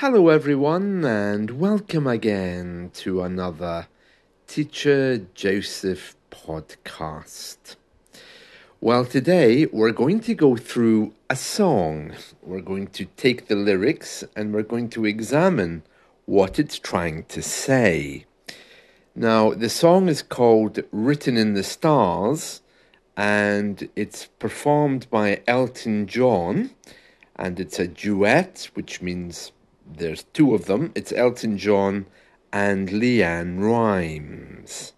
Hello, everyone, and welcome again to another Teacher Joseph podcast. Well, today we're going to go through a song. We're going to take the lyrics and we're going to examine what it's trying to say. Now, the song is called Written in the Stars and it's performed by Elton John and it's a duet, which means there's two of them. It's Elton John and LeAnn Rimes.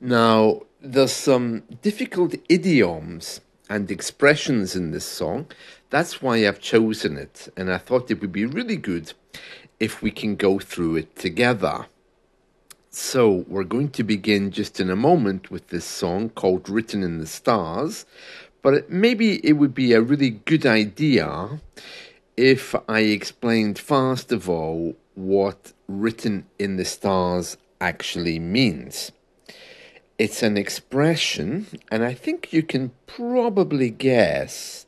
Now, there's some difficult idioms and expressions in this song. That's why I've chosen it, and I thought it would be really good if we can go through it together. So, we're going to begin just in a moment with this song called Written in the Stars, but maybe it would be a really good idea if I explained first of all what written in the stars actually means. It's an expression, and I think you can probably guess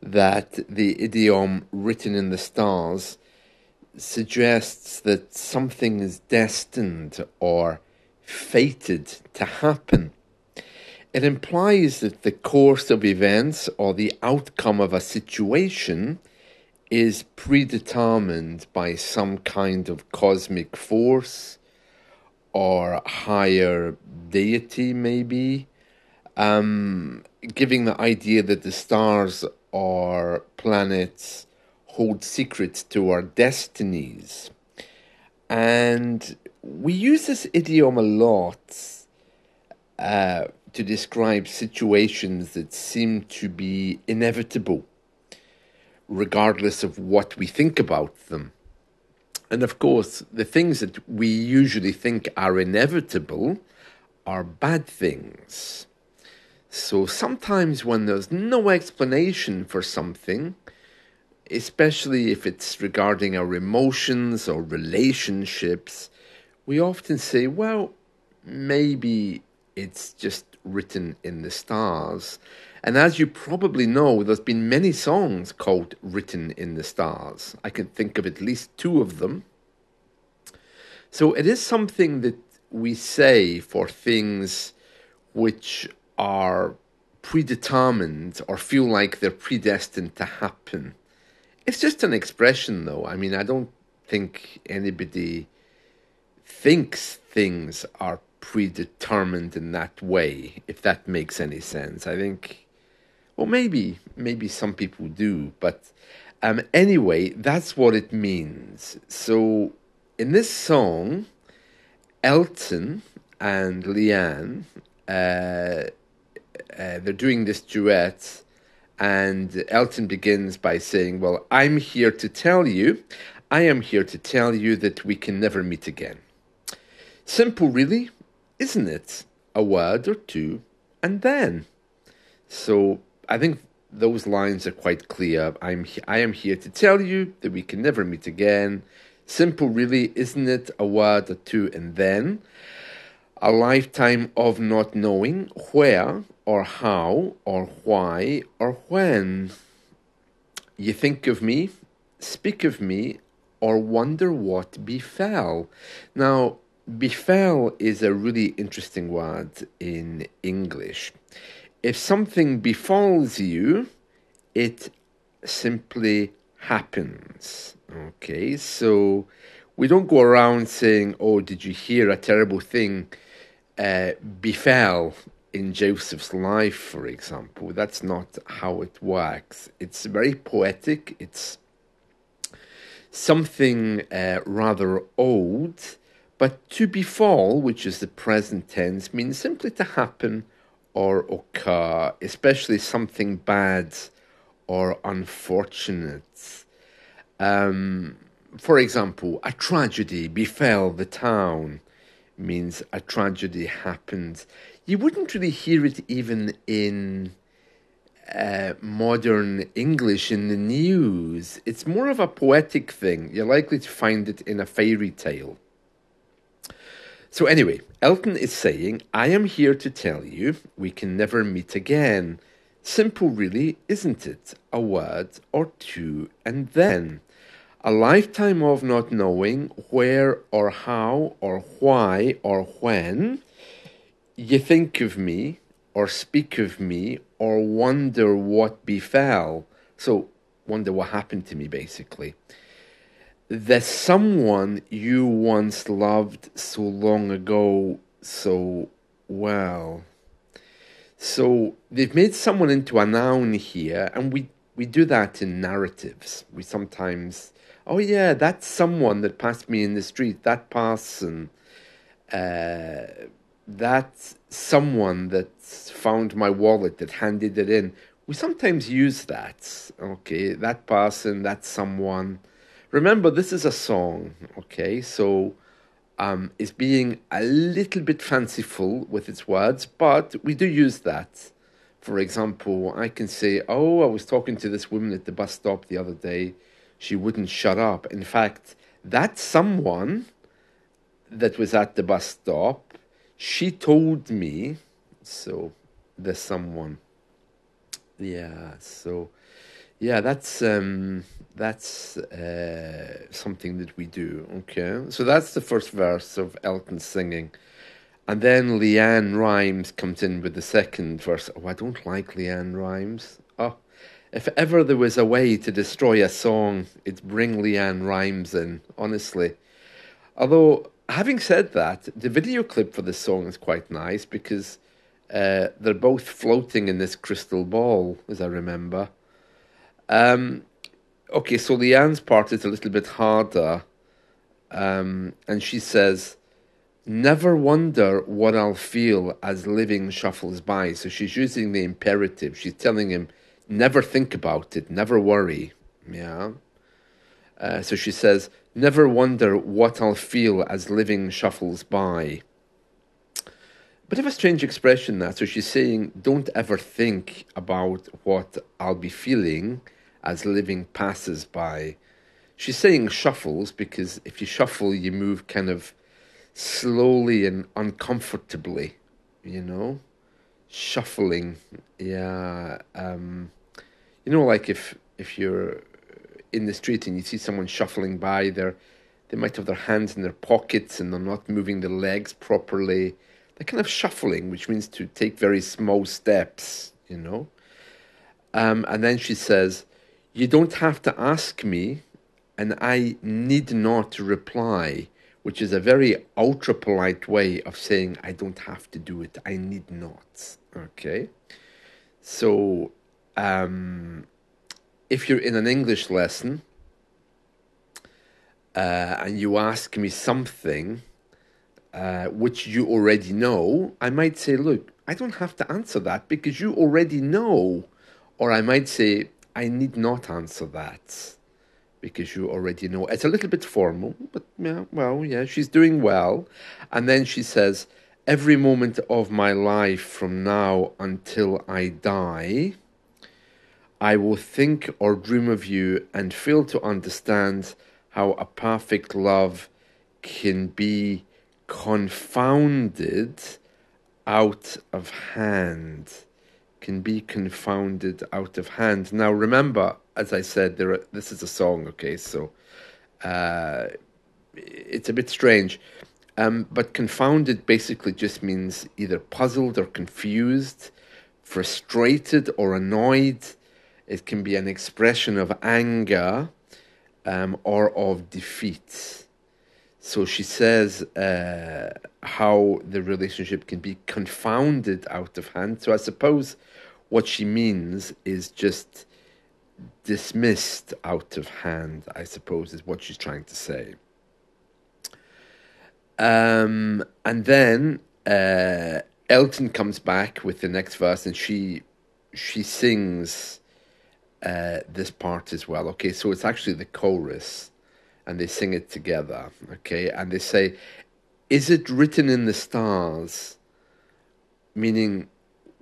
that the idiom written in the stars suggests that something is destined or fated to happen. It implies that the course of events or the outcome of a situation is predetermined by some kind of cosmic force or higher deity, maybe, um, giving the idea that the stars or planets hold secrets to our destinies. And we use this idiom a lot. Uh, to describe situations that seem to be inevitable, regardless of what we think about them. And of course, the things that we usually think are inevitable are bad things. So sometimes when there's no explanation for something, especially if it's regarding our emotions or relationships, we often say, well, maybe it's just written in the stars. And as you probably know, there's been many songs called Written in the Stars. I can think of at least two of them. So it is something that we say for things which are predetermined or feel like they're predestined to happen. It's just an expression, though. I mean, I don't think anybody thinks things are predetermined in that way, if that makes any sense. I think, well, maybe, maybe some people do, but um, anyway, that's what it means. So in this song, Elton and LeAnn, uh, uh, they're doing this duet, and Elton begins by saying, Well, I'm here to tell you, I am here to tell you that we can never meet again. Simple, really isn't it? A word or two, and then. So I think those lines are quite clear. I'm I am here to tell you that we can never meet again. Simple, really, isn't it? A word or two, and then. A lifetime of not knowing where or how or why or when. You think of me, speak of me, or wonder what befell. Now, befell is a really interesting word in English. If something befalls you, it simply happens. Okay, so we don't go around saying, Oh, did you hear a terrible thing uh, befell in Joseph's life, for example? That's not how it works. It's very poetic, it's something uh, rather old but to befall, which is the present tense, means simply to happen or occur, especially something bad or unfortunate. Um, for example, a tragedy befell the town means a tragedy happened. You wouldn't really hear it even in uh, modern English in the news. It's more of a poetic thing. You're likely to find it in a fairy tale. So, anyway, Elton is saying, I am here to tell you we can never meet again. Simple, really, isn't it? A word or two, and then a lifetime of not knowing where or how or why or when you think of me or speak of me or wonder what befell. So, wonder what happened to me, basically. There's someone you once loved so long ago so well. So they've made someone into a noun here, and we, we do that in narratives. We sometimes, oh yeah, that's someone that passed me in the street, that person, uh, that someone that found my wallet, that handed it in. We sometimes use that, okay, that person, that someone. Remember, this is a song, okay, so um, is being a little bit fanciful with its words, but we do use that. For example, I can say, Oh, I was talking to this woman at the bus stop the other day. She wouldn't shut up. In fact, that someone that was at the bus stop, she told me, so the someone. Yeah, so yeah, that's um, that's uh, something that we do. Okay, so that's the first verse of Elton singing, and then LeAnn Rimes comes in with the second verse. Oh, I don't like LeAnn Rimes. Oh, if ever there was a way to destroy a song, it's bring LeAnn Rimes in. Honestly, although having said that, the video clip for this song is quite nice because uh, they're both floating in this crystal ball, as I remember um, okay, so LeAnn's part is a little bit harder. Um, and she says, Never wonder what I'll feel as living shuffles by. So she's using the imperative. She's telling him, Never think about it, never worry. Yeah. Uh, so she says, Never wonder what I'll feel as living shuffles by. Bit of a strange expression that. So she's saying, Don't ever think about what I'll be feeling as living passes by. She's saying shuffles because if you shuffle, you move kind of slowly and uncomfortably, you know? Shuffling, yeah. Um, you know, like if if you're in the street and you see someone shuffling by, they're they might have their hands in their pockets and they're not moving their legs properly. They're kind of shuffling, which means to take very small steps, you know. Um, and then she says, you don't have to ask me, and I need not reply, which is a very ultra polite way of saying I don't have to do it. I need not. Okay. So, um, if you're in an English lesson uh, and you ask me something uh, which you already know, I might say, Look, I don't have to answer that because you already know. Or I might say, I need not answer that because you already know. It's a little bit formal, but yeah, well, yeah, she's doing well. And then she says, Every moment of my life from now until I die, I will think or dream of you and fail to understand how a perfect love can be confounded out of hand can be confounded out of hand. Now, remember, as I said, there are, this is a song, okay, so uh, it's a bit strange. Um, but confounded basically just means either puzzled or confused, frustrated or annoyed. It can be an expression of anger um, or of defeat. So she says uh, how the relationship can be confounded out of hand. So I suppose what she means is just dismissed out of hand, I suppose, is what she's trying to say. Um, and then uh, Elton comes back with the next verse, and she she sings uh, this part as well. Okay, so it's actually the chorus, and they sing it together. Okay, and they say, "Is it written in the stars?" Meaning,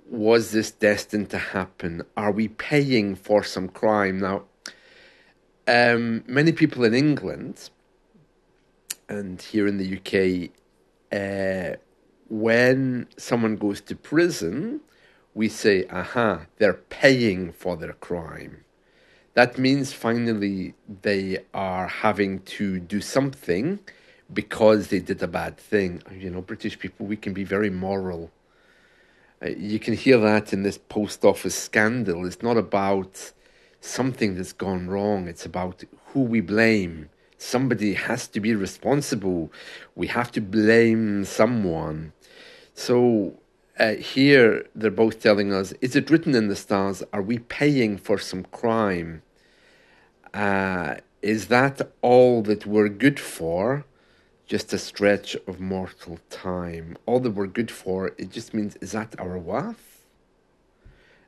was this destined to happen? Are we paying for some crime? Now, um, many people in England and here in the UK, uh, when someone goes to prison, we say, aha, they're paying for their crime. That means finally they are having to do something because they did a bad thing. You know, British people, we can be very moral. Uh, you can hear that in this post office scandal. It's not about something that's gone wrong, it's about who we blame. Somebody has to be responsible. We have to blame someone. So uh, here they're both telling us is it written in the stars? Are we paying for some crime? Uh, is that all that we're good for? Just a stretch of mortal time. All that we're good for, it just means, is that our worth?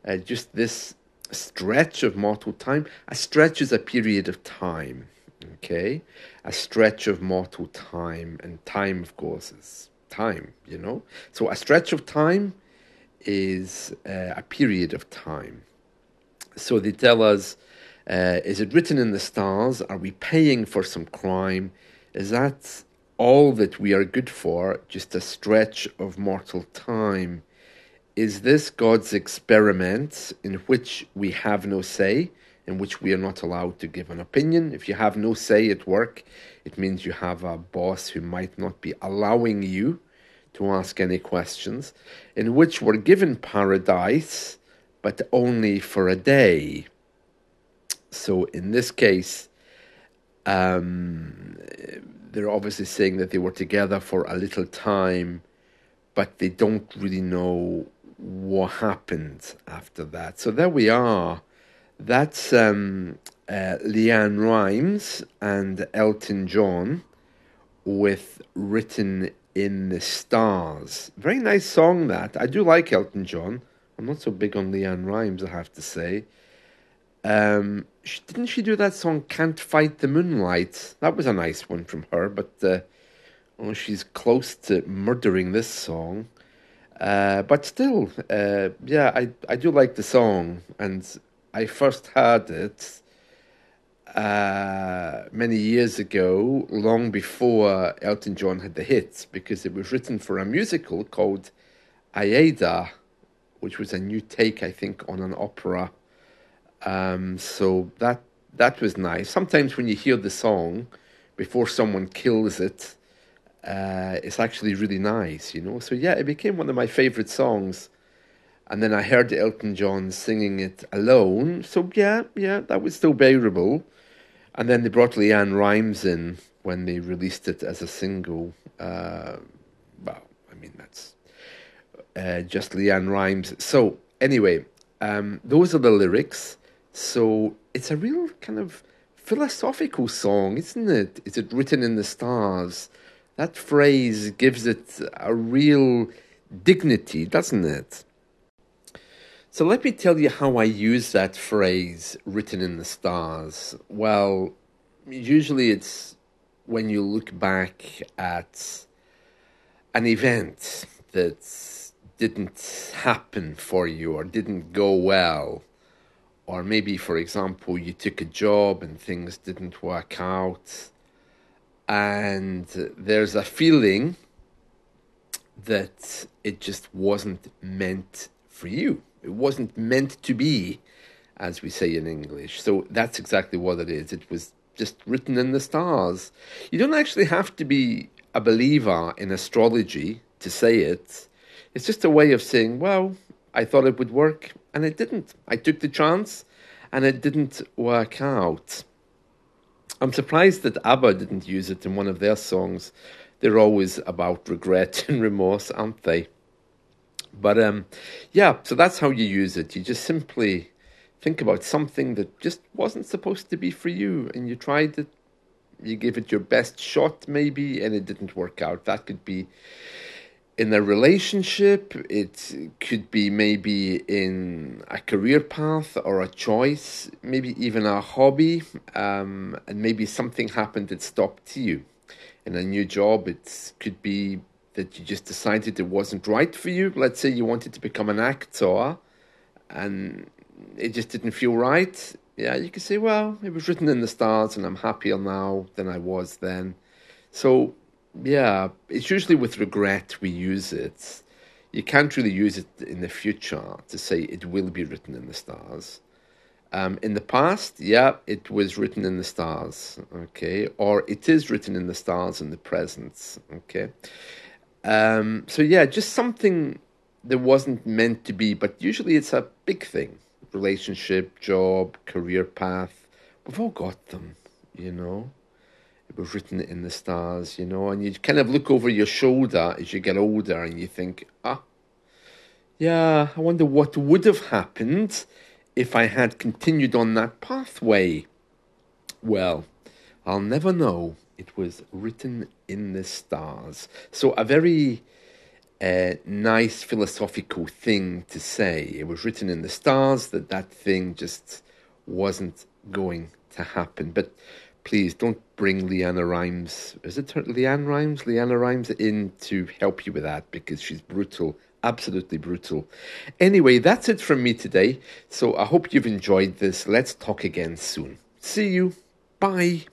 Uh, just this stretch of mortal time. A stretch is a period of time, okay? A stretch of mortal time, and time, of course, is time, you know? So a stretch of time is uh, a period of time. So they tell us uh, is it written in the stars? Are we paying for some crime? Is that all that we are good for? Just a stretch of mortal time? Is this God's experiment in which we have no say, in which we are not allowed to give an opinion? If you have no say at work, it means you have a boss who might not be allowing you to ask any questions, in which we're given paradise, but only for a day. So in this case, um, they're obviously saying that they were together for a little time, but they don't really know what happened after that. So there we are. That's um, uh, LeAnn Rimes and Elton John with Written in the Stars. Very nice song, that. I do like Elton John. I'm not so big on LeAnn Rimes, I have to say. Um, she, didn't she do that song "Can't Fight the Moonlight"? That was a nice one from her, but uh, oh, she's close to murdering this song. Uh, but still, uh, yeah, I, I do like the song, and I first heard it uh, many years ago, long before Elton John had the hits, because it was written for a musical called Aida, which was a new take, I think, on an opera. Um, so that that was nice. Sometimes when you hear the song before someone kills it, uh, it's actually really nice, you know. So yeah, it became one of my favorite songs. And then I heard Elton John singing it alone. So yeah, yeah, that was still bearable. And then they brought LeAnn Rimes in when they released it as a single. Uh, well, I mean that's uh, just LeAnn Rimes. So anyway, um, those are the lyrics. So it's a real kind of philosophical song, isn't it? Is it written in the stars? That phrase gives it a real dignity, doesn't it? So let me tell you how I use that phrase written in the stars. Well, usually it's when you look back at an event that didn't happen for you or didn't go well. Or maybe, for example, you took a job and things didn't work out and there's a feeling that it just wasn't meant for you. It wasn't meant to be, as we say in English. So that's exactly what it is. It was just written in the stars. You don't actually have to be a believer in astrology to say it. It's just a way of saying, well, I thought it would work and it didn't. I took the chance and it didn't work out. I'm surprised that ABBA didn't use it in one of their songs. They're always about regret and remorse, aren't they? But um, yeah, so that's how you use it. You just simply think about something that just wasn't supposed to be for you, and you tried it. You gave it your best shot, maybe, and it didn't work out. That could be in a relationship, it could be maybe in a career path or a choice, maybe even a hobby, um, and maybe something happened that stopped you. In a new job, it could be that you just decided it wasn't right for you. Let's say you wanted to become an actor and it just didn't feel right. Yeah, you could say, well, it was written in the stars and I'm happier now than I was then. So yeah, it's usually with regret we use it. you can't really use it in the future to say it will be written in the stars. Um, in the past, yeah, it was written in the stars, okay, or it is written in the stars in the present, okay. Um, so yeah, just something that wasn't meant to be, but usually it's a big thing: relationship, job, career path. We've all got them, you know. It was written in the stars, you know, and you kind of look over your shoulder as you get older, and you think, ah, yeah, I wonder what would have happened if I had continued on that pathway. Well, I'll never know. It was written in the stars. So, a very uh, nice philosophical thing to say. It was written in the stars that that thing just wasn't going to happen. But please don't bring Leanna Rimes. Is it her, Leanne Rimes? Leanna Rimes in to help you with that because she's brutal absolutely brutal. Anyway, that's it from me today. So I hope you've enjoyed this. Let's talk again soon. See you. Bye.